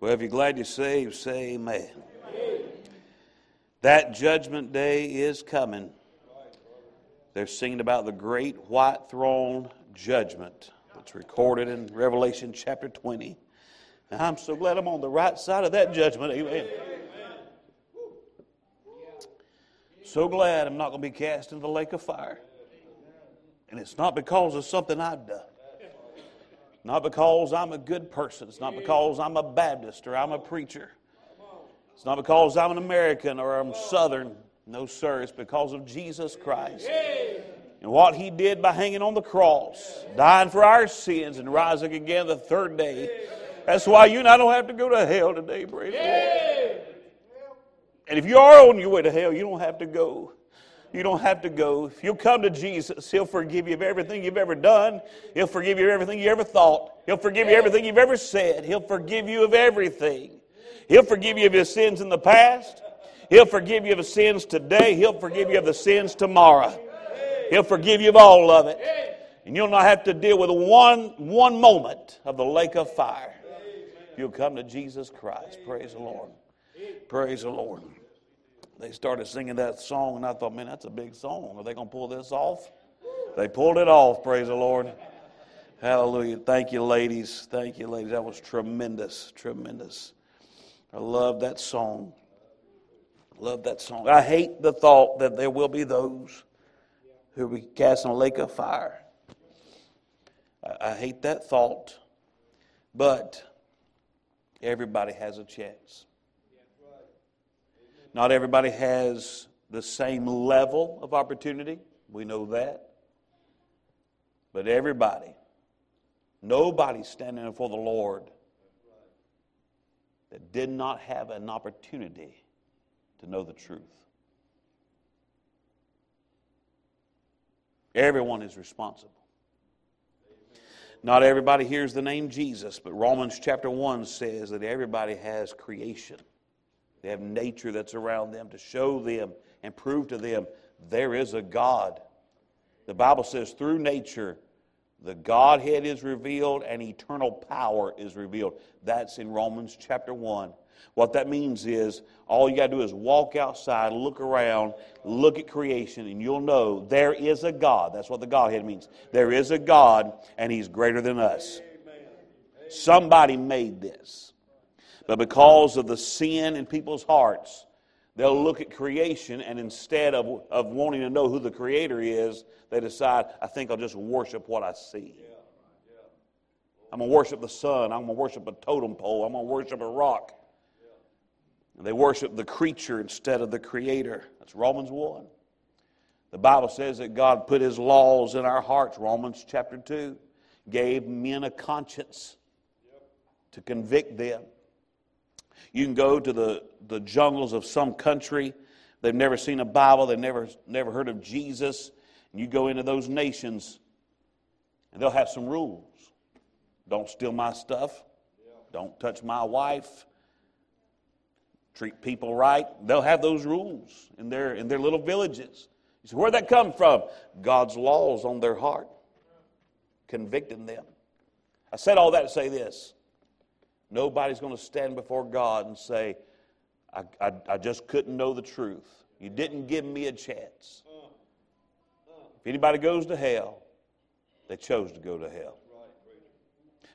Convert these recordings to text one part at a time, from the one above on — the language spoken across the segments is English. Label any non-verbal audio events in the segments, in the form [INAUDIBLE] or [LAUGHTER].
Well, if you're glad you're saved, say amen. That judgment day is coming. They're singing about the great white throne judgment that's recorded in Revelation chapter 20. And I'm so glad I'm on the right side of that judgment. Amen. So glad I'm not going to be cast into the lake of fire. And it's not because of something I've done. Not because I'm a good person. It's not because I'm a Baptist or I'm a preacher. It's not because I'm an American or I'm Southern. No, sir. It's because of Jesus Christ and what He did by hanging on the cross, dying for our sins, and rising again the third day. That's why you and I don't have to go to hell today, praise. And if you are on your way to hell, you don't have to go. You don't have to go. If you'll come to Jesus, He'll forgive you of everything you've ever done. He'll forgive you of everything you ever thought. He'll forgive you everything you've ever said. He'll forgive you of everything. He'll forgive you of your sins in the past. He'll forgive you of the sins today. He'll forgive you of the sins tomorrow. He'll forgive you of all of it. And you'll not have to deal with one, one moment of the lake of fire. You'll come to Jesus Christ. Praise the Lord. Praise the Lord. They started singing that song, and I thought, man, that's a big song. Are they going to pull this off? They pulled it off. Praise the Lord. Hallelujah. Thank you, ladies. Thank you, ladies. That was tremendous. Tremendous. I love that song. Love that song. I hate the thought that there will be those who will be cast in a lake of fire. I, I hate that thought, but everybody has a chance. Not everybody has the same level of opportunity. We know that. But everybody, nobody standing before the Lord that did not have an opportunity to know the truth. Everyone is responsible. Not everybody hears the name Jesus, but Romans chapter 1 says that everybody has creation. They have nature that's around them to show them and prove to them there is a God. The Bible says through nature, the Godhead is revealed and eternal power is revealed. That's in Romans chapter 1. What that means is all you got to do is walk outside, look around, look at creation, and you'll know there is a God. That's what the Godhead means. There is a God, and He's greater than us. Somebody made this. But because of the sin in people's hearts, they'll look at creation, and instead of, of wanting to know who the Creator is, they decide, I think I'll just worship what I see. I'm going to worship the sun. I'm going to worship a totem pole. I'm going to worship a rock. And they worship the creature instead of the creator. That's Romans 1. The Bible says that God put his laws in our hearts, Romans chapter 2, gave men a conscience to convict them. You can go to the, the jungles of some country, they've never seen a Bible, they've never, never heard of Jesus, and you go into those nations, and they'll have some rules. Don't steal my stuff, don't touch my wife, treat people right. They'll have those rules in their, in their little villages. You say, where'd that come from? God's laws on their heart, convicting them. I said all that to say this. Nobody's going to stand before God and say, I, I, I just couldn't know the truth. You didn't give me a chance. If anybody goes to hell, they chose to go to hell.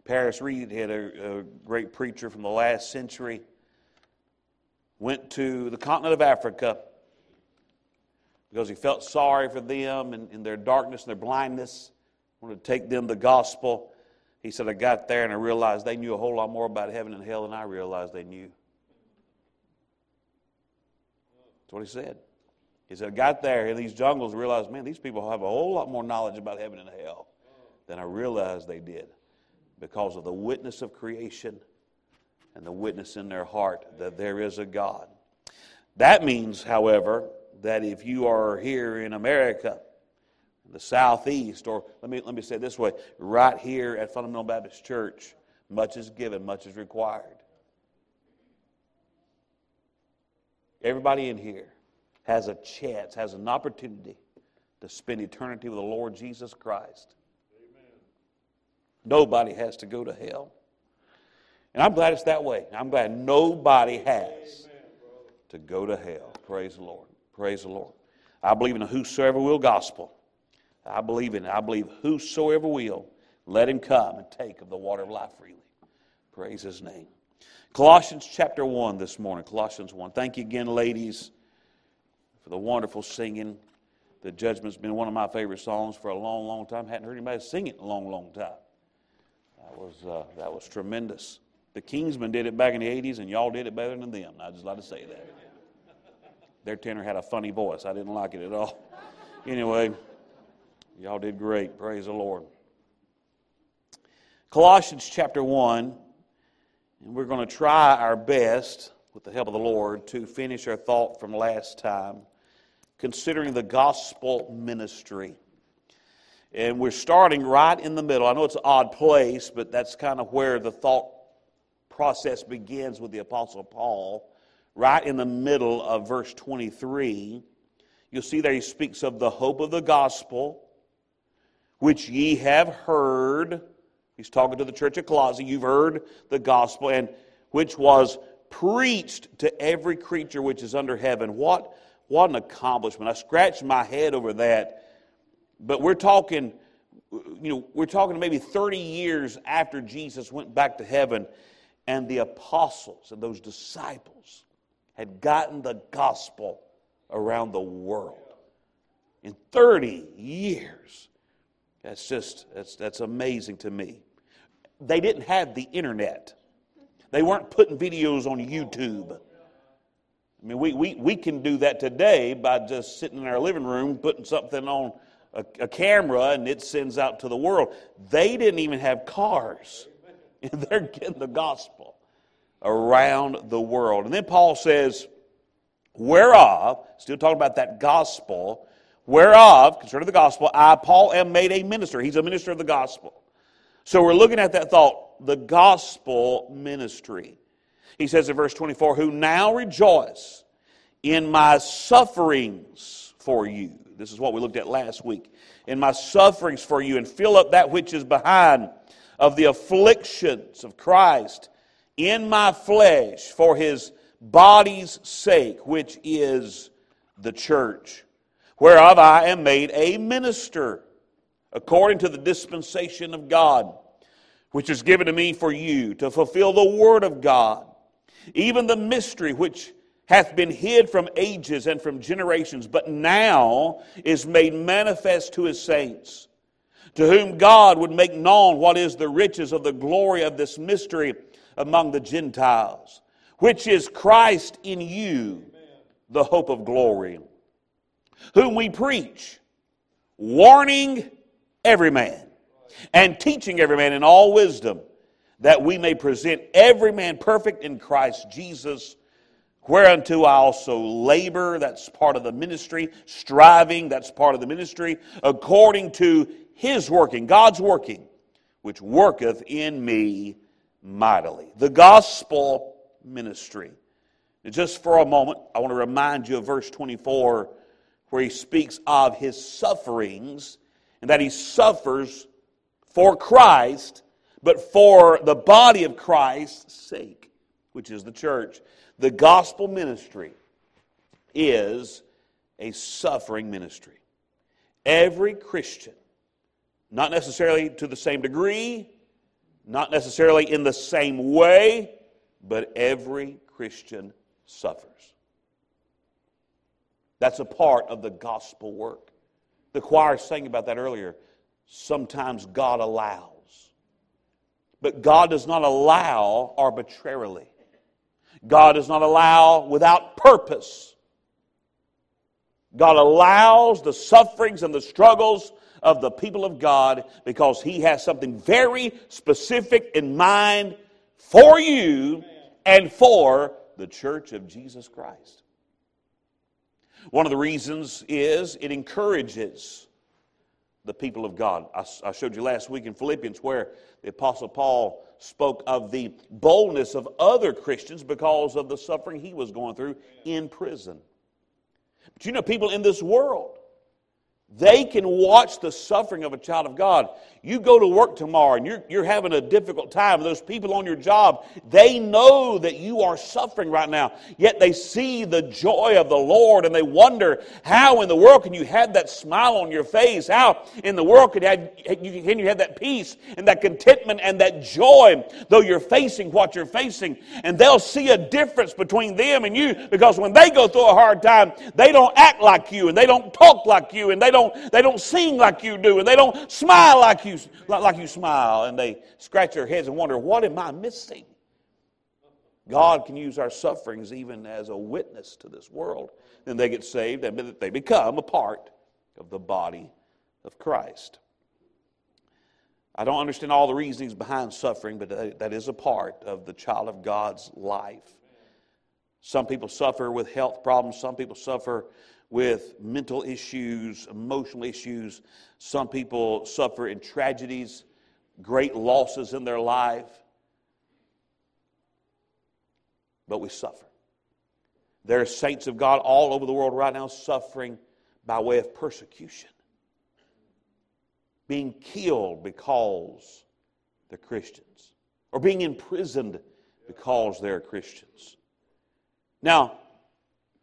Paris Reidhead a, a great preacher from the last century went to the continent of Africa because he felt sorry for them and in their darkness and their blindness, wanted to take them the gospel. He said, I got there and I realized they knew a whole lot more about heaven and hell than I realized they knew. That's what he said. He said, I got there in these jungles realized, man, these people have a whole lot more knowledge about heaven and hell than I realized they did because of the witness of creation and the witness in their heart that there is a God. That means, however, that if you are here in America, the Southeast, or let me, let me say it this way right here at Fundamental Baptist Church, much is given, much is required. Everybody in here has a chance, has an opportunity to spend eternity with the Lord Jesus Christ. Amen. Nobody has to go to hell. And I'm glad it's that way. I'm glad nobody has to go to hell. Praise the Lord. Praise the Lord. I believe in a whosoever will gospel. I believe in it. I believe whosoever will, let him come and take of the water of life freely. Praise his name. Colossians chapter 1 this morning. Colossians 1. Thank you again, ladies, for the wonderful singing. The Judgment's been one of my favorite songs for a long, long time. Hadn't heard anybody sing it in a long, long time. That was, uh, that was tremendous. The Kingsmen did it back in the 80s, and y'all did it better than them. I just like to say that. Their tenor had a funny voice. I didn't like it at all. [LAUGHS] Anyway, y'all did great. Praise the Lord. Colossians chapter 1, and we're going to try our best, with the help of the Lord, to finish our thought from last time considering the gospel ministry. And we're starting right in the middle. I know it's an odd place, but that's kind of where the thought process begins with the Apostle Paul. Right in the middle of verse 23, you'll see there he speaks of the hope of the gospel, which ye have heard. He's talking to the church at Colossae. You've heard the gospel, and which was preached to every creature which is under heaven. What what an accomplishment. I scratched my head over that. But we're talking, you know, we're talking maybe 30 years after Jesus went back to heaven, and the apostles and those disciples had gotten the gospel around the world. In 30 years. That's just, that's, that's amazing to me. They didn't have the internet. They weren't putting videos on YouTube. I mean, we, we, we can do that today by just sitting in our living room, putting something on a, a camera, and it sends out to the world. They didn't even have cars, and [LAUGHS] they're getting the gospel around the world. And then Paul says, Whereof, still talking about that gospel, whereof, concerning the gospel, I, Paul, am made a minister. He's a minister of the gospel. So we're looking at that thought, the gospel ministry. He says in verse 24, Who now rejoice in my sufferings for you. This is what we looked at last week. In my sufferings for you, and fill up that which is behind of the afflictions of Christ in my flesh for his body's sake, which is the church, whereof I am made a minister according to the dispensation of God, which is given to me for you to fulfill the word of God even the mystery which hath been hid from ages and from generations, but now is made manifest to his saints, to whom God would make known what is the riches of the glory of this mystery among the Gentiles, which is Christ in you, the hope of glory, whom we preach, warning every man and teaching every man in all wisdom that we may present every man perfect in Christ Jesus, whereunto I also labor, that's part of the ministry, striving, that's part of the ministry, according to his working, God's working, which worketh in me mightily. The gospel ministry. just for a moment, I want to remind you of verse 24, where he speaks of his sufferings and that he suffers for Christ but for the body of Christ's sake, which is the church. The gospel ministry is a suffering ministry. Every Christian, not necessarily to the same degree, not necessarily in the same way, but every Christian suffers. That's a part of the gospel work. The choir sang about that earlier. Sometimes God allows. But God does not allow arbitrarily. God does not allow without purpose. God allows the sufferings and the struggles of the people of God because He has something very specific in mind for you and for the church of Jesus Christ. One of the reasons is it encourages the people of God. I, I, showed you last week in Philippians where the Apostle Paul spoke of the boldness of other Christians because of the suffering he was going through in prison. But you know, people in this world, They can watch the suffering of a child of God. You go to work tomorrow and you're, you're having a difficult time. Those people on your job, they know that you are suffering right now. Yet they see the joy of the Lord and they wonder how in the world can you have that smile on your face? How in the world can have, can you have that peace and that contentment and that joy though you're facing what you're facing? And they'll see a difference between them and you because when they go through a hard time, they don't act like you and they don't talk like you and they don't, they don't sing like you do and they don't smile like you you, like you smile and they scratch their heads and wonder, what am I missing? God can use our sufferings even as a witness to this world. Then they get saved and they become a part of the body of Christ. I don't understand all the reasonings behind suffering, but that is a part of the child of God's life. Some people suffer with health problems, some people suffer with mental issues, emotional issues. Some people suffer in tragedies, great losses in their life. But we suffer. There are saints of God all over the world right now suffering by way of persecution, being killed because they're Christians, or being imprisoned because they're Christians. Now,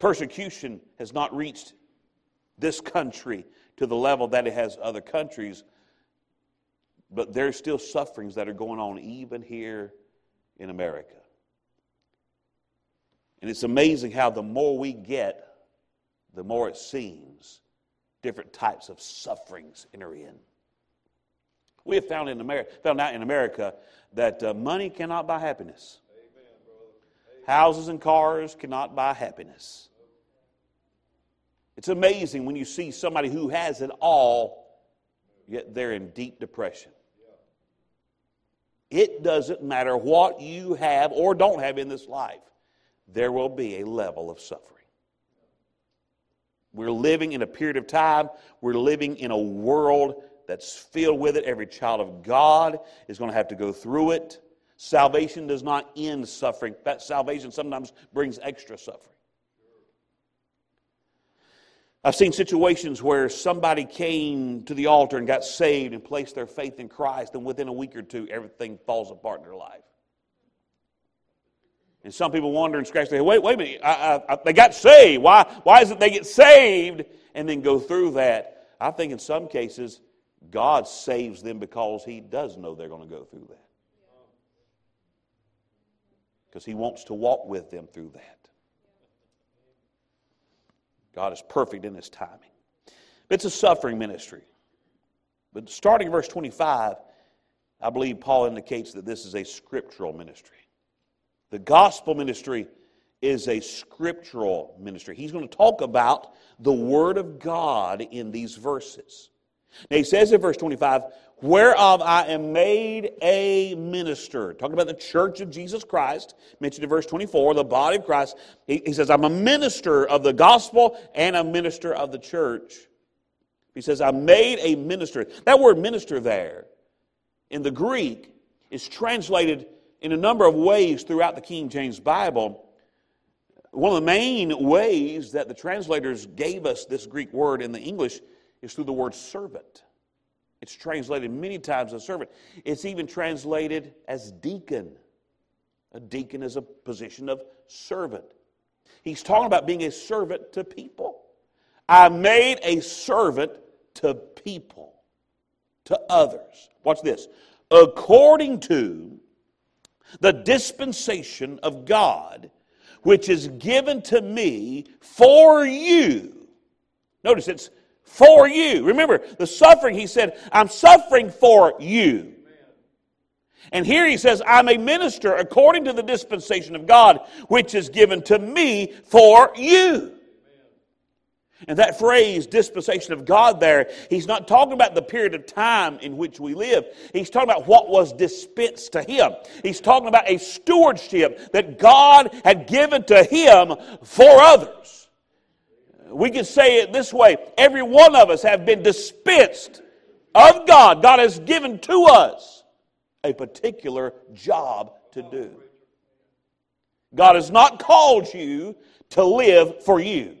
Persecution has not reached this country to the level that it has other countries, but there's still sufferings that are going on even here in America. And it's amazing how the more we get, the more it seems different types of sufferings enter in. We have found, in America, found out in America that uh, money cannot buy happiness. Amen, Houses and cars cannot buy happiness. It's amazing when you see somebody who has it all, yet they're in deep depression. It doesn't matter what you have or don't have in this life, there will be a level of suffering. We're living in a period of time, we're living in a world that's filled with it. Every child of God is going to have to go through it. Salvation does not end suffering. That salvation sometimes brings extra suffering. I've seen situations where somebody came to the altar and got saved and placed their faith in Christ, and within a week or two, everything falls apart in their life. And some people wonder and scratch their head, wait, wait a minute, I, I, I, they got saved. Why, why is it they get saved and then go through that? I think in some cases, God saves them because He does know they're going to go through that. Because He wants to walk with them through that. God is perfect in his timing. It's a suffering ministry. But starting in verse 25, I believe Paul indicates that this is a scriptural ministry. The gospel ministry is a scriptural ministry. He's going to talk about the Word of God in these verses. Now, he says in verse 25, whereof I am made a minister. Talking about the church of Jesus Christ, mentioned in verse 24, the body of Christ. He, he, says, I'm a minister of the gospel and a minister of the church. He says, I'm made a minister. That word minister there in the Greek is translated in a number of ways throughout the King James Bible. One of the main ways that the translators gave us this Greek word in the English is through the word servant. It's translated many times as servant. It's even translated as deacon. A deacon is a position of servant. He's talking about being a servant to people. I made a servant to people, to others. Watch this. According to the dispensation of God, which is given to me for you. Notice it's for you. Remember, the suffering, he said, I'm suffering for you. And here he says, I'm a minister according to the dispensation of God, which is given to me for you. And that phrase, dispensation of God, there, he's not talking about the period of time in which we live. He's talking about what was dispensed to him. He's talking about a stewardship that God had given to him for others we can say it this way every one of us have been dispensed of God. God has given to us a particular job to do. God has not called you to live for you.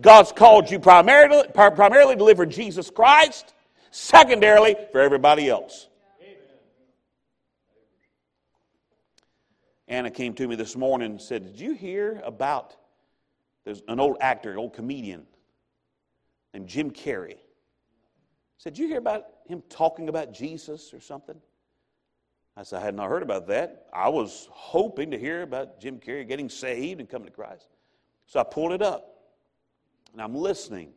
God's called you primarily, primarily to live for Jesus Christ, secondarily for everybody else. Anna came to me this morning and said, Did you hear about there's an old actor, an old comedian named Jim Carrey? said, Did you hear about him talking about Jesus or something? I said, I had not heard about that. I was hoping to hear about Jim Carrey getting saved and coming to Christ. So I pulled it up. And I'm listening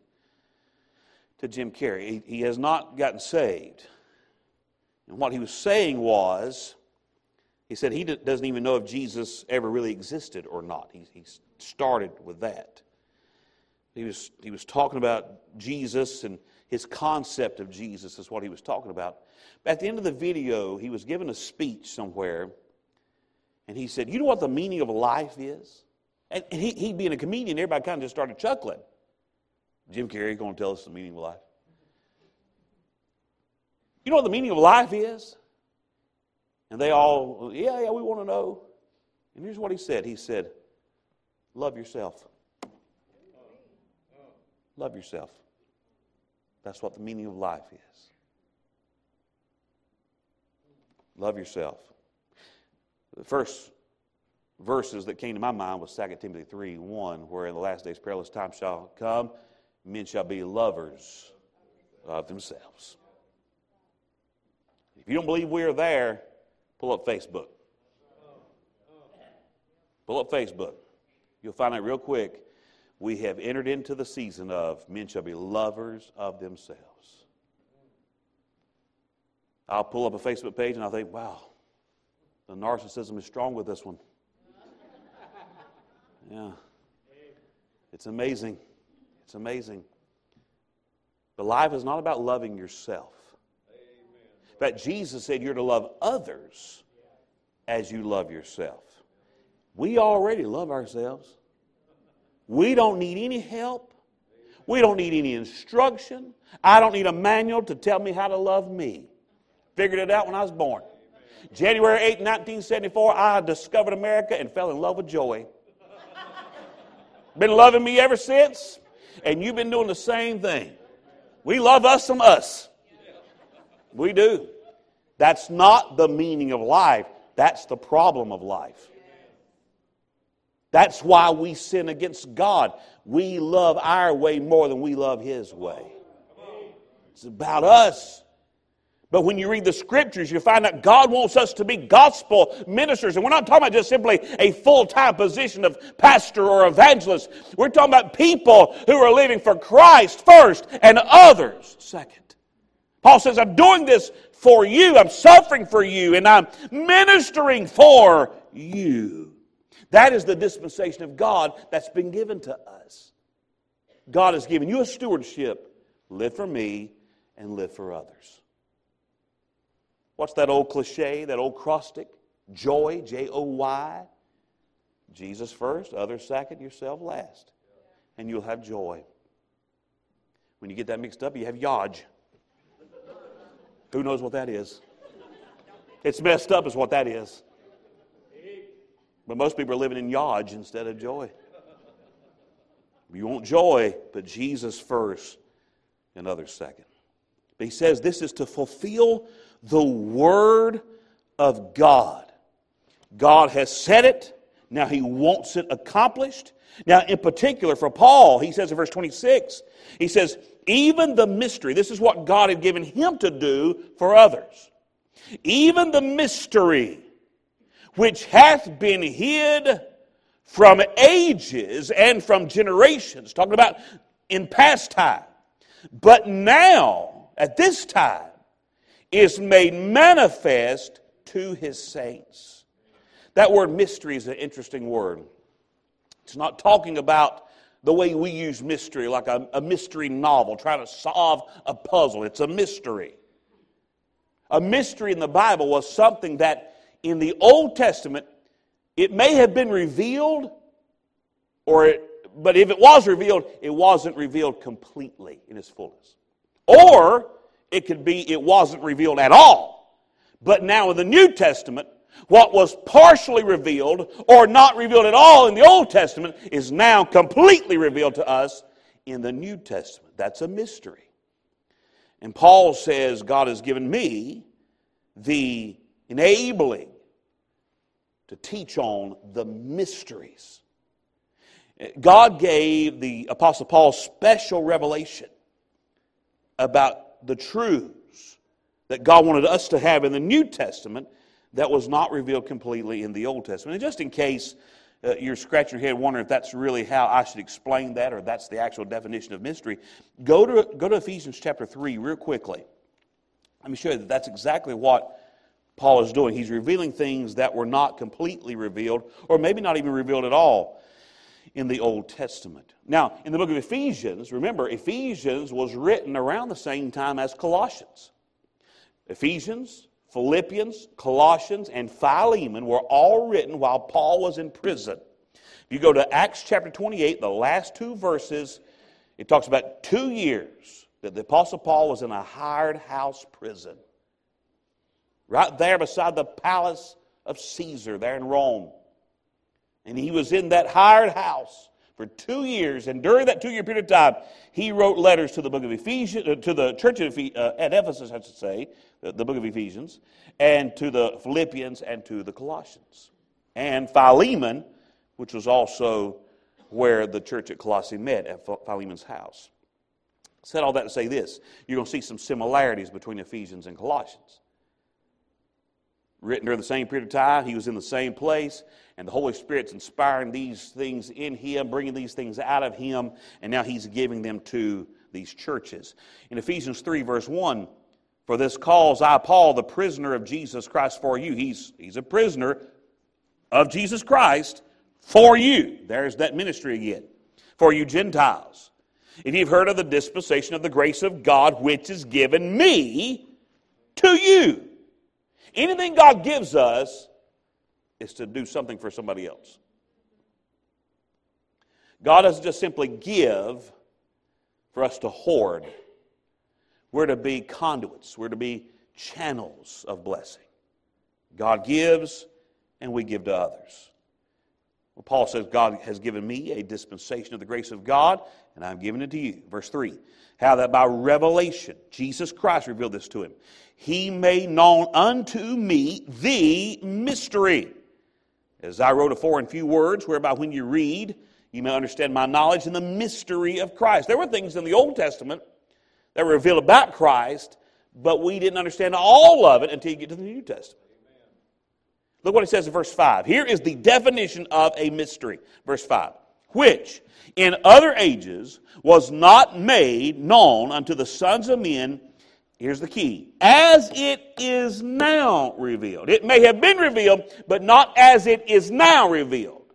to Jim Carrey. He, he has not gotten saved. And what he was saying was, he said he doesn't even know if Jesus ever really existed or not. He, he started with that. He was, he was talking about Jesus and his concept of Jesus is what he was talking about. But At the end of the video, he was given a speech somewhere, and he said, You know what the meaning of life is? And he, he being a comedian, everybody kind of just started chuckling. Jim Carrey going to tell us the meaning of life. You know what the meaning of life is? And they all, yeah, yeah, we want to know. And here's what he said He said, Love yourself. Love yourself. That's what the meaning of life is. Love yourself. The first verses that came to my mind was 2 Timothy 3 1, where in the last days perilous times shall come, men shall be lovers of themselves. If you don't believe we are there, pull up Facebook. Pull up Facebook. You'll find out real quick. We have entered into the season of men shall be lovers of themselves. I'll pull up a Facebook page and I'll think, wow, the narcissism is strong with this one. [LAUGHS] Yeah. It's amazing. It's amazing. But life is not about loving yourself. In fact, Jesus said you're to love others as you love yourself. We already love ourselves. We don't need any help. We don't need any instruction. I don't need a manual to tell me how to love me. Figured it out when I was born. January 8, 1974, I discovered America and fell in love with joy. Been loving me ever since, and you've been doing the same thing. We love us some us. We do. That's not the meaning of life, that's the problem of life. That's why we sin against God. We love our way more than we love His way. It's about us. But when you read the scriptures, you find that God wants us to be gospel ministers. And we're not talking about just simply a full time position of pastor or evangelist. We're talking about people who are living for Christ first and others second. Paul says, I'm doing this for you. I'm suffering for you and I'm ministering for you. That is the dispensation of God that's been given to us. God has given you a stewardship live for me and live for others. What's that old cliche, that old acrostic? Joy, J O Y. Jesus first, others second, yourself last. And you'll have joy. When you get that mixed up, you have yaj. Who knows what that is? It's messed up, is what that is. But most people are living in yodge instead of joy. You want joy, but Jesus first and others second. But he says this is to fulfill the Word of God. God has said it. Now he wants it accomplished. Now, in particular, for Paul, he says in verse 26, he says, even the mystery, this is what God had given him to do for others. Even the mystery which hath been hid from ages and from generations, talking about in past time, but now, at this time, is made manifest to his saints. That word mystery is an interesting word. It's not talking about the way we use mystery, like a, a, mystery novel, trying to solve a puzzle. It's a mystery. A mystery in the Bible was something that in the Old Testament, it may have been revealed, or it, but if it was revealed, it wasn't revealed completely in its fullness. Or it could be it wasn't revealed at all. But now in the New Testament, what was partially revealed or not revealed at all in the Old Testament is now completely revealed to us in the New Testament. That's a mystery. And Paul says, God has given me the enabling to teach on the mysteries. God gave the Apostle Paul special revelation about the truths that God wanted us to have in the New Testament that was not revealed completely in the Old Testament. And just in case uh, you're scratching your head wondering if that's really how I should explain that or that's the actual definition of mystery, go to, go to Ephesians chapter 3 real quickly. Let me show you that that's exactly what Paul is doing. He's revealing things that were not completely revealed, or maybe not even revealed at all in the Old Testament. Now, in the book of Ephesians, remember, Ephesians was written around the same time as Colossians. Ephesians, Philippians, Colossians, and Philemon were all written while Paul was in prison. If you go to Acts chapter 28, the last two verses, it talks about two years that the Apostle Paul was in a hired house prison. Right there beside the palace of Caesar, there in Rome. And he was in that hired house for two years. And during that two year period of time, he wrote letters to the book of Ephesians, uh, to the church at, uh, at Ephesus, I should say, the, the book of Ephesians, and to the Philippians and to the Colossians. And Philemon, which was also where the church at Colossae met, at Philemon's house. Said all that to say this you're going to see some similarities between Ephesians and Colossians written during the same period of time. He was in the same place, and the Holy Spirit's inspiring these things in him, bringing these things out of him, and now he's giving them to these churches. In Ephesians 3, verse 1, for this cause I, Paul, the prisoner of Jesus Christ for you. He's, he's a prisoner of Jesus Christ for you. There's that ministry again. For you Gentiles. If you've heard of the dispensation of the grace of God, which is given me to you Anything God gives us is to do something for somebody else. God doesn't just simply give for us to hoard. We're to be conduits, we're to be channels of blessing. God gives, and we give to others. Well, Paul says, God has given me a dispensation of the grace of God, and I'm giving it to you. Verse 3 How that by revelation, Jesus Christ revealed this to him he made known unto me the mystery. As I wrote afore in few words, whereby when you read, you may understand my knowledge in the mystery of Christ. There were things in the Old Testament that were revealed about Christ, but we didn't understand all of it until you get to the New Testament. Look what it says in verse 5. Here is the definition of a mystery. Verse 5. Which in other ages was not made known unto the sons of men Here's the key. As it is now revealed. It may have been revealed, but not as it is now revealed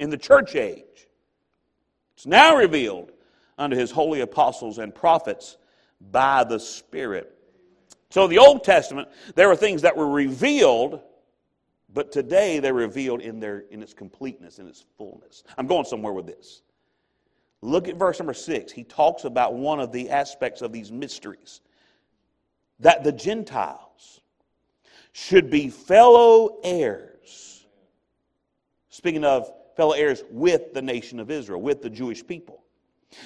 in the church age. It's now revealed unto his holy apostles and prophets by the Spirit. So, the Old Testament, there were things that were revealed, but today they're revealed in, their, in its completeness, in its fullness. I'm going somewhere with this. Look at verse number six. He talks about one of the aspects of these mysteries that the Gentiles should be fellow heirs. Speaking of fellow heirs with the nation of Israel, with the Jewish people.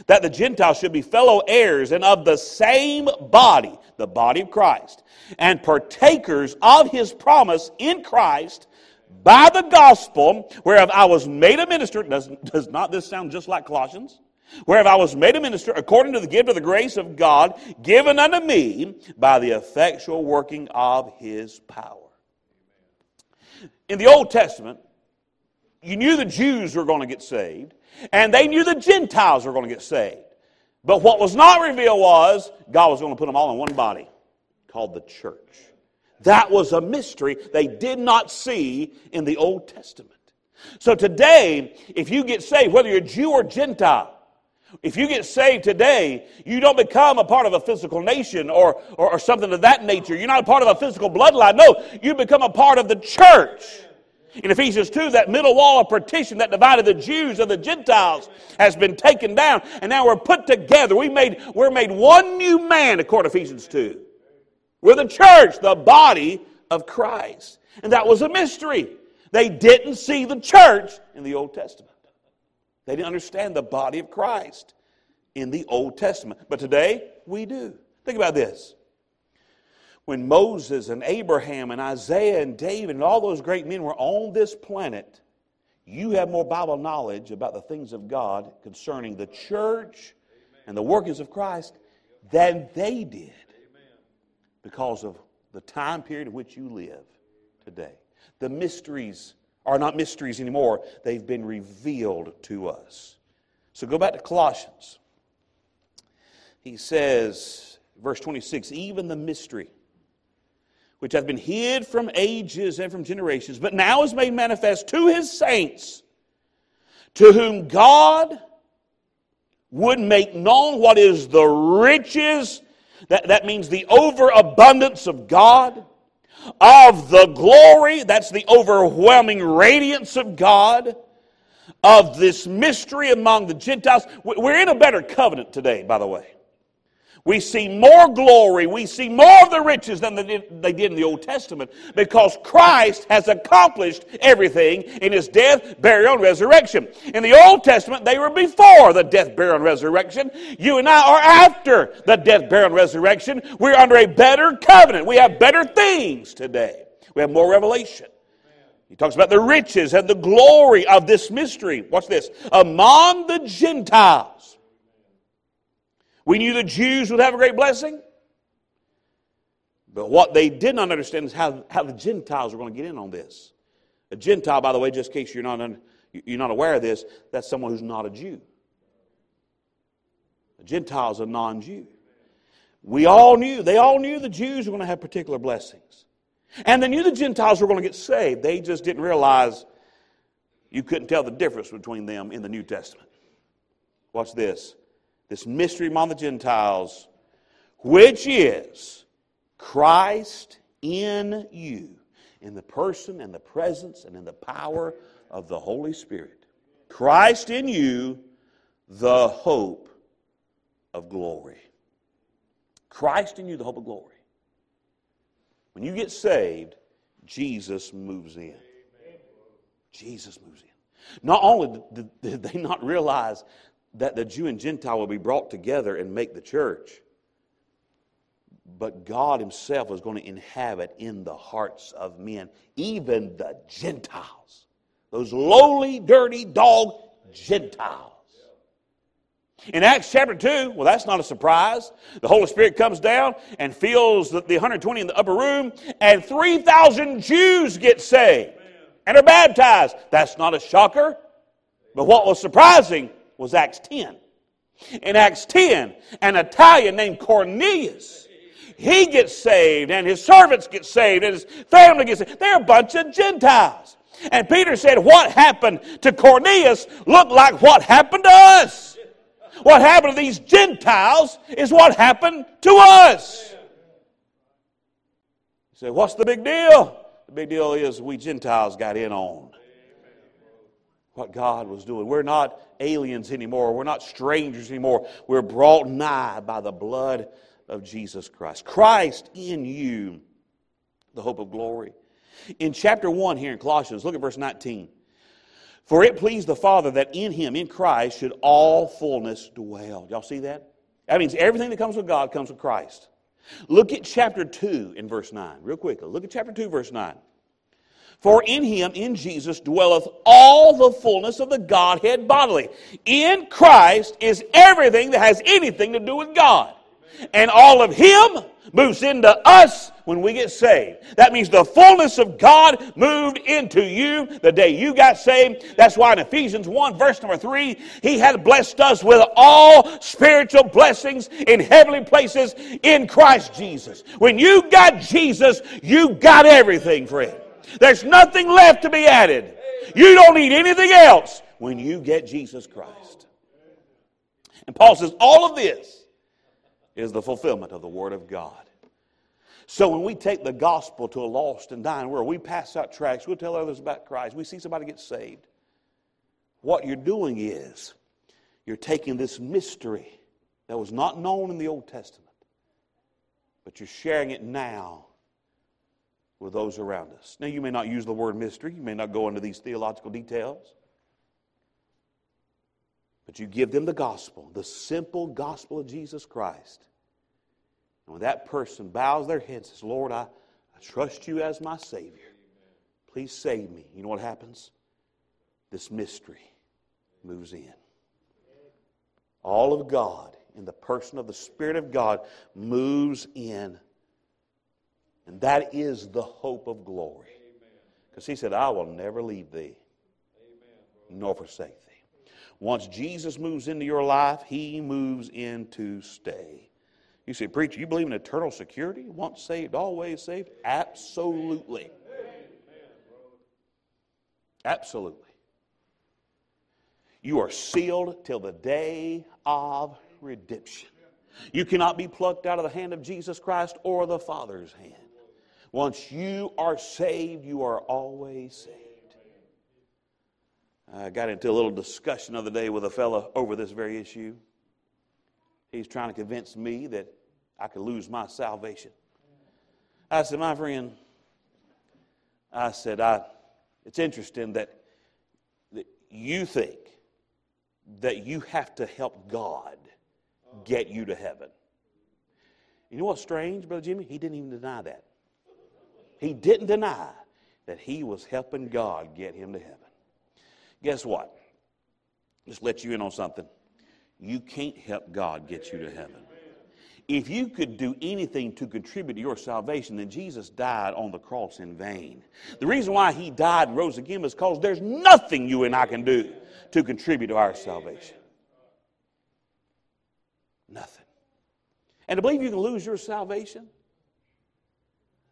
That the Gentiles should be fellow heirs and of the same body, the body of Christ, and partakers of his promise in Christ by the gospel, whereof I was made a minister. Does, does not this sound just like Colossians? Whereof I was made a minister according to the gift of the grace of God given unto me by the effectual working of his power. In the Old Testament, you knew the Jews were going to get saved, and they knew the Gentiles were going to get saved. But what was not revealed was God was going to put them all in one body called the church. That was a mystery they did not see in the Old Testament. So today, if you get saved, whether you're Jew or Gentile, if you get saved today, you don't become a part of a physical nation or, or, or, something of that nature. You're not a part of a physical bloodline. No, you become a part of the church. In Ephesians 2, that middle wall of partition that divided the Jews and the Gentiles has been taken down, and now we're put together. We made, we're made one new man, according to Ephesians 2. We're the church, the body of Christ. And that was a mystery. They didn't see the church in the Old Testament. They didn't understand the body of Christ. in the Old Testament. But today, we do. Think about this. When Moses and Abraham and Isaiah and David and all those great men were on this planet, you have more Bible knowledge about the things of God concerning the church and the workings of Christ than they did because of the time period in which you live today. The mysteries are not mysteries anymore, they've been revealed to us. So go back to Colossians. He says, verse 26, even the mystery which hath been hid from ages and from generations, but now is made manifest to his saints, to whom God would make known what is the riches, that, that means the overabundance of God, of the glory, that's the overwhelming radiance of God, of this mystery among the Gentiles. We're in a better covenant today, by the way. We see more glory, we see more of the riches than they did, in the Old Testament because Christ has accomplished everything in his death, burial, and resurrection. In the Old Testament, they were before the death, burial, and resurrection. You and I are after the death, burial, and resurrection. We're under a better covenant. We have better things today. We have more revelation. He talks about the riches and the glory of this mystery. Watch this. Among the Gentiles we knew the Jews would have a great blessing. But what they did not understand is how, how the Gentiles were going to get in on this. A Gentile, by the way, just in case you're not, you're not aware of this, that's someone who's not a Jew. A Gentile is a non Jew. We all knew, they all knew the Jews were going to have particular blessings. And they knew the Gentiles were going to get saved. They just didn't realize you couldn't tell the difference between them in the New Testament. Watch this this mystery among the Gentiles, which is Christ in you, in the person and the presence and in the power of the Holy Spirit. Christ in you, the hope of glory. Christ in you, the hope of glory. When you get saved, Jesus moves in. Jesus moves in. Not only did they not realize that the Jew and Gentile will be brought together and make the church. But God Himself was going to inhabit in the hearts of men, even the Gentiles. Those lowly, dirty dog Gentiles. In Acts chapter 2, well, that's not a surprise. The Holy Spirit comes down and fills the, the 120 in the upper room, and 3,000 Jews get saved and are baptized. That's not a shocker. But what was surprising was Acts 10. In Acts 10, an Italian named Cornelius, he gets saved, and his servants get saved, and his family gets saved. They're a bunch of Gentiles. And Peter said, What happened to Cornelius looked like what happened to us. What happened to these Gentiles is what happened to us. You say, What's the big deal? The big deal is we Gentiles got in on what God was doing. We're not aliens anymore. We're not strangers anymore. We're brought nigh by the blood of Jesus Christ. Christ in you, the hope of glory. In chapter 1 here in Colossians, look at verse 19. For it pleased the Father that in him, in Christ, should all fullness dwell. Y'all see that? That means everything that comes with God comes with Christ. Look at chapter 2 in verse 9, real quickly. Look at chapter 2, verse 9. For in him, in Jesus, dwelleth all the fullness of the Godhead bodily. In Christ is everything that has anything to do with God. And all of him moves into us when we get saved. That means the fullness of God moved into you the day you got saved. That's why in Ephesians 1, verse number 3, he had blessed us with all spiritual blessings in heavenly places in Christ Jesus. When you got Jesus, you got everything, friend. There's nothing left to be added. You don't need anything else when you get Jesus Christ. And Paul says, all of this is the fulfillment of the Word of God. So when we take the gospel to a lost and dying world, we pass out tracts, we'll tell others about Christ, we see somebody get saved. What you're doing is you're taking this mystery that was not known in the Old Testament, but you're sharing it now with those around us. Now, you may not use the word mystery, you may not go into these theological details. But you give them the gospel, the simple gospel of Jesus Christ. And when that person bows their head and says, Lord, I, I trust you as my Savior, please save me. You know what happens? This mystery moves in. All of God in the person of the Spirit of God moves in. And that is the hope of glory. Because he said, I will never leave thee nor forsake thee. Once Jesus moves into your life, he moves in to stay. You say, Preacher, you believe in eternal security? Once saved, always saved? Absolutely. Absolutely. You are sealed till the day of redemption. You cannot be plucked out of the hand of Jesus Christ or the Father's hand. Once you are saved, you are always saved. I got into a little discussion the other day with a fellow over this very issue. He's trying to convince me that I could lose my salvation. I said, My friend, I said, I, it's interesting that, that you think that you have to help God get you to heaven. You know what's strange, Brother Jimmy? He didn't even deny that. He didn't deny that he was helping God get him to heaven. Guess what? Just let you in on something. You can't help God get you to heaven. If you could do anything to contribute to your salvation, then Jesus died on the cross in vain. The reason why he died and rose again is because there's nothing you and I can do to contribute to our salvation. Nothing. And to believe you can lose your salvation,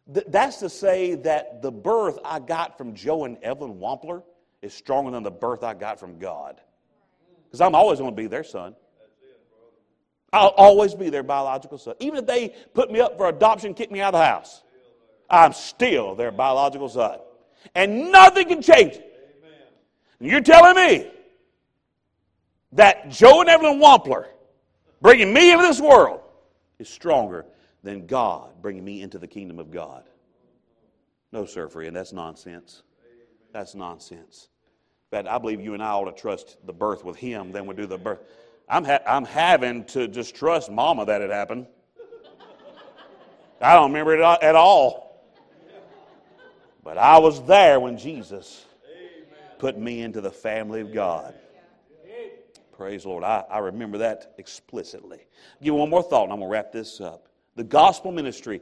that's to say that the birth I got from Joe and Evelyn Wampler is stronger than the birth I got from God. Because I'm always going to be their son. I'll always be their biological son. Even if they put me up for adoption, kick me out of the house, I'm still their biological son. And nothing can change it. You're telling me that Joe and Evelyn Wampler bringing me into this world is stronger than God bringing me into the kingdom of God. No, sir, friend, that's nonsense. That's nonsense. But I believe you and I ought to trust the birth with Him than we do the birth. I'm, ha- I'm having to just trust Mama that it happened. I don't remember it at all. But I was there when Jesus put me into the family of God. Praise the Lord. I, I remember that explicitly. Give one more thought and I'm going to wrap this up. The gospel ministry,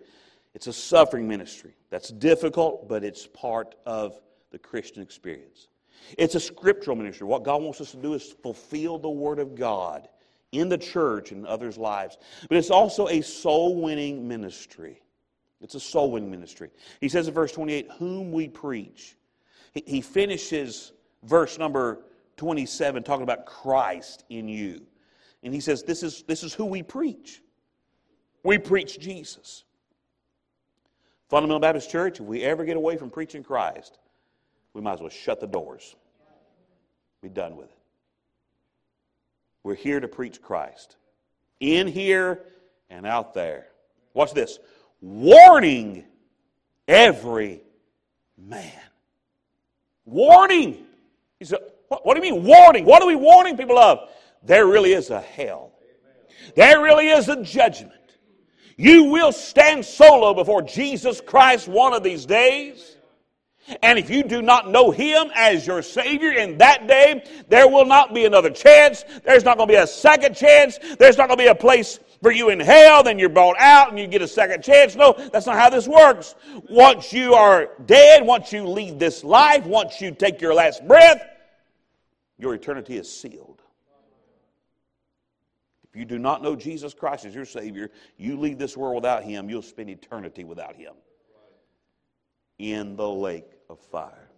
it's a suffering ministry. That's difficult, but it's part of the Christian experience. It's a scriptural ministry. What God wants us to do is fulfill the Word of God in the church and others' lives. But it's also a soul winning ministry. It's a soul winning ministry. He says in verse 28, whom we preach. He finishes verse number 27 talking about Christ in you. And he says, This is, this is who we preach. We preach Jesus. Fundamental Baptist Church, if we ever get away from preaching Christ, we might as well shut the doors. Be done with it. We're here to preach Christ. In here and out there. Watch this. Warning every man. Warning. He said, what, what do you mean warning? What are we warning people of? There really is a hell. There really is a judgment. You will stand solo before Jesus Christ one of these days. And if you do not know Him as your Savior in that day, there will not be another chance. There's not going to be a second chance. There's not going to be a place for you in hell, then you're brought out and you get a second chance. No, that's not how this works. Once you are dead, once you leave this life, once you take your last breath, your eternity is sealed. If you do not know Jesus Christ as your Savior, you leave this world without Him, you'll spend eternity without Him in the lake of fire.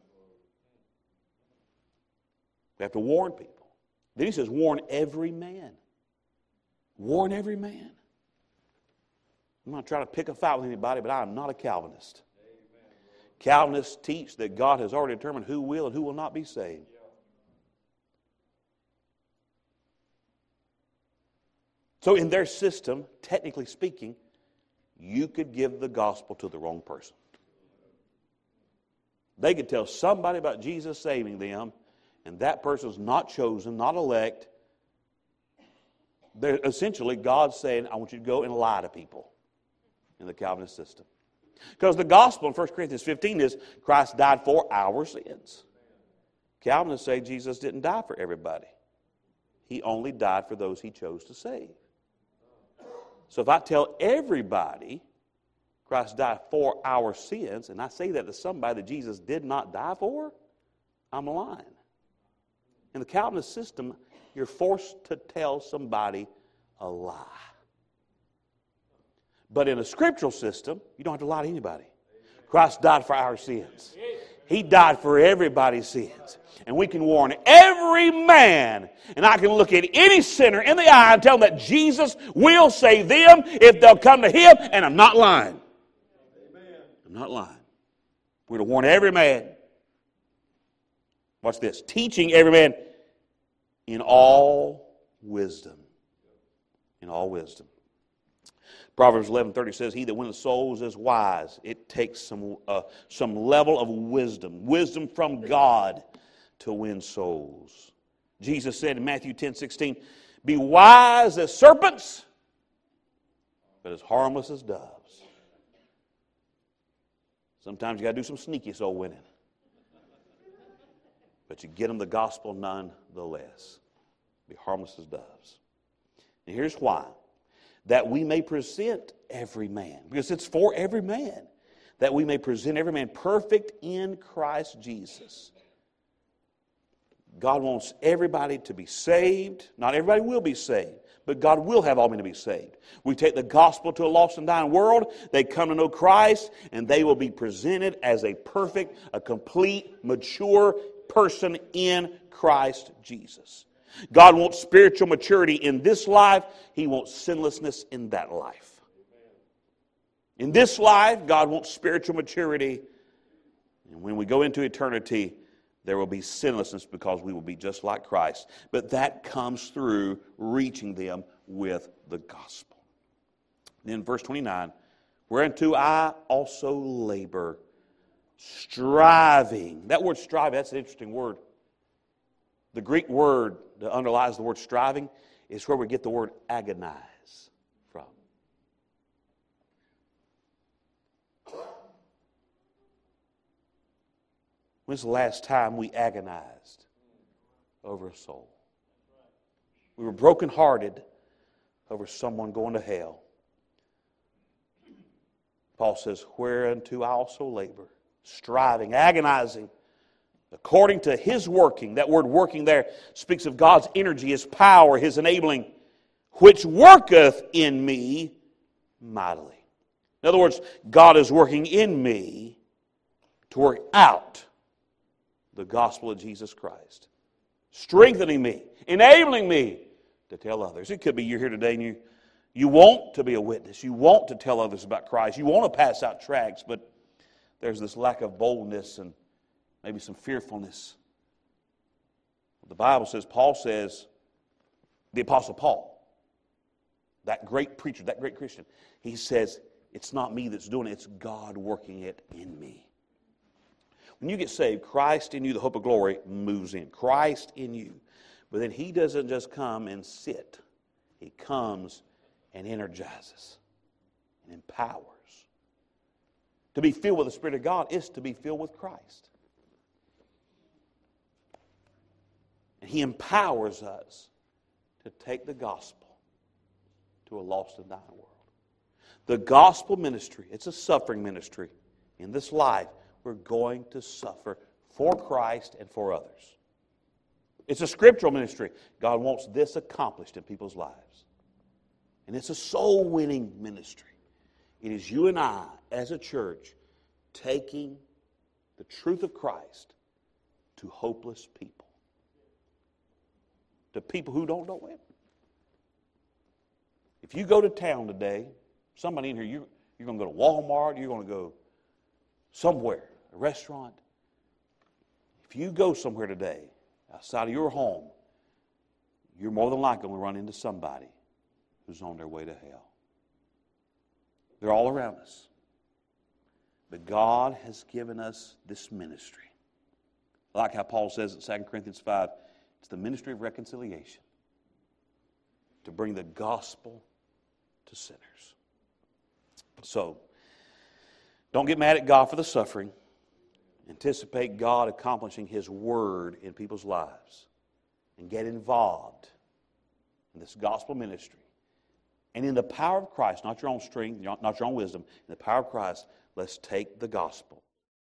We have to warn people. Then he says, warn every man. Warn every man. I'm not trying to pick a fight with anybody, but I am not a Calvinist. Calvinists teach that God has already determined who will and who will not be saved. So, in their system, technically speaking, you could give the gospel to the wrong person. They could tell somebody about Jesus saving them, and that person's not chosen, not elect, They're essentially, God's saying, I want you to go and lie to people in the Calvinist system. Because the gospel in 1 Corinthians 15 is Christ died for our sins. Calvinists say Jesus didn't die for everybody, He only died for those He chose to save. So if I tell everybody Christ died for our sins, and I say that to somebody that Jesus did not die for, I'm lying. In the Calvinist system, you're forced to tell somebody a lie. But in a scriptural system, you don't have to lie to anybody. Christ died for our sins. He died for everybody's sins. And we can warn every man, and I can look at any sinner in the eye and tell them that Jesus will save them if they'll come to Him, and I'm not lying. I'm not lying. We're to warn every man. Watch this teaching every man in all wisdom. In all wisdom. Proverbs 11:30 says, "He that winneth souls is wise." It takes some uh, some level of wisdom, wisdom from God, to win souls. Jesus said in Matthew 10:16, "Be wise as serpents, but as harmless as doves." Sometimes you got to do some sneaky soul winning, but you get them the gospel nonetheless. Be harmless as doves. And here's why that we may present every man, because it's for every man, that we may present every man perfect in Christ Jesus. God wants everybody to be saved. Not everybody will be saved, but God will have all men to be saved. We take the gospel to a lost and dying world, they come to know Christ, and they will be presented as a perfect, a complete, mature person in Christ Jesus. God wants spiritual maturity in this life, He wants sinlessness in that life. In this life, God wants spiritual maturity. And when we go into eternity, there will be sinlessness because we will be just like Christ. But that comes through reaching them with the gospel. Then, verse 29 whereunto I also labor, striving. That word striving, that's an interesting word. The Greek word that underlies the word striving is where we get the word agonize from. When's the last time we agonized over a soul? We were brokenhearted over someone going to hell. Paul says, Whereunto I also labor, striving, agonizing according to his working. That word working there speaks of God's energy, his power, his enabling, which worketh in me mightily. In other words, God is working in me to work out the gospel of Jesus Christ, strengthening me, enabling me to tell others. It could be you're here today and you, you want to be a witness, you want to tell others about Christ, you want to pass out tracts, but there's this lack of boldness and maybe some fearfulness. The Bible says, Paul says, the Apostle Paul, that great preacher, that great Christian, he says, it's not me that's doing it, it's God working it in me. When you get saved, Christ in you, the hope of glory, moves in. Christ in you. But then he doesn't just come and sit, he comes and energizes and empowers. To be filled with the Spirit of God is to be filled with Christ. And He empowers us to take the gospel to a lost and dying world. The gospel ministry, it's a suffering ministry. In this life, we're going to suffer for Christ and for others. It's a scriptural ministry. God wants this accomplished in people's lives. And it's a soul winning ministry. It is you and I, as a church, taking the truth of Christ to hopeless people to people who don't know Him. If you go to town today, somebody in here, you're, you're going to go to Walmart, you're going to go somewhere, a restaurant. If you go somewhere today outside of your home, you're more than likely going to run into somebody who's on their way to hell. They're all around us. But God has given us this ministry. Like how Paul says in 2 Corinthians 5 it's the ministry of reconciliation. to bring the gospel to sinners. So, don't get mad at God for the suffering. Anticipate God accomplishing His word in people's lives. And get involved in this gospel ministry. And in the power of Christ, not your own strength, not your own wisdom, in the power of Christ, let's take the gospel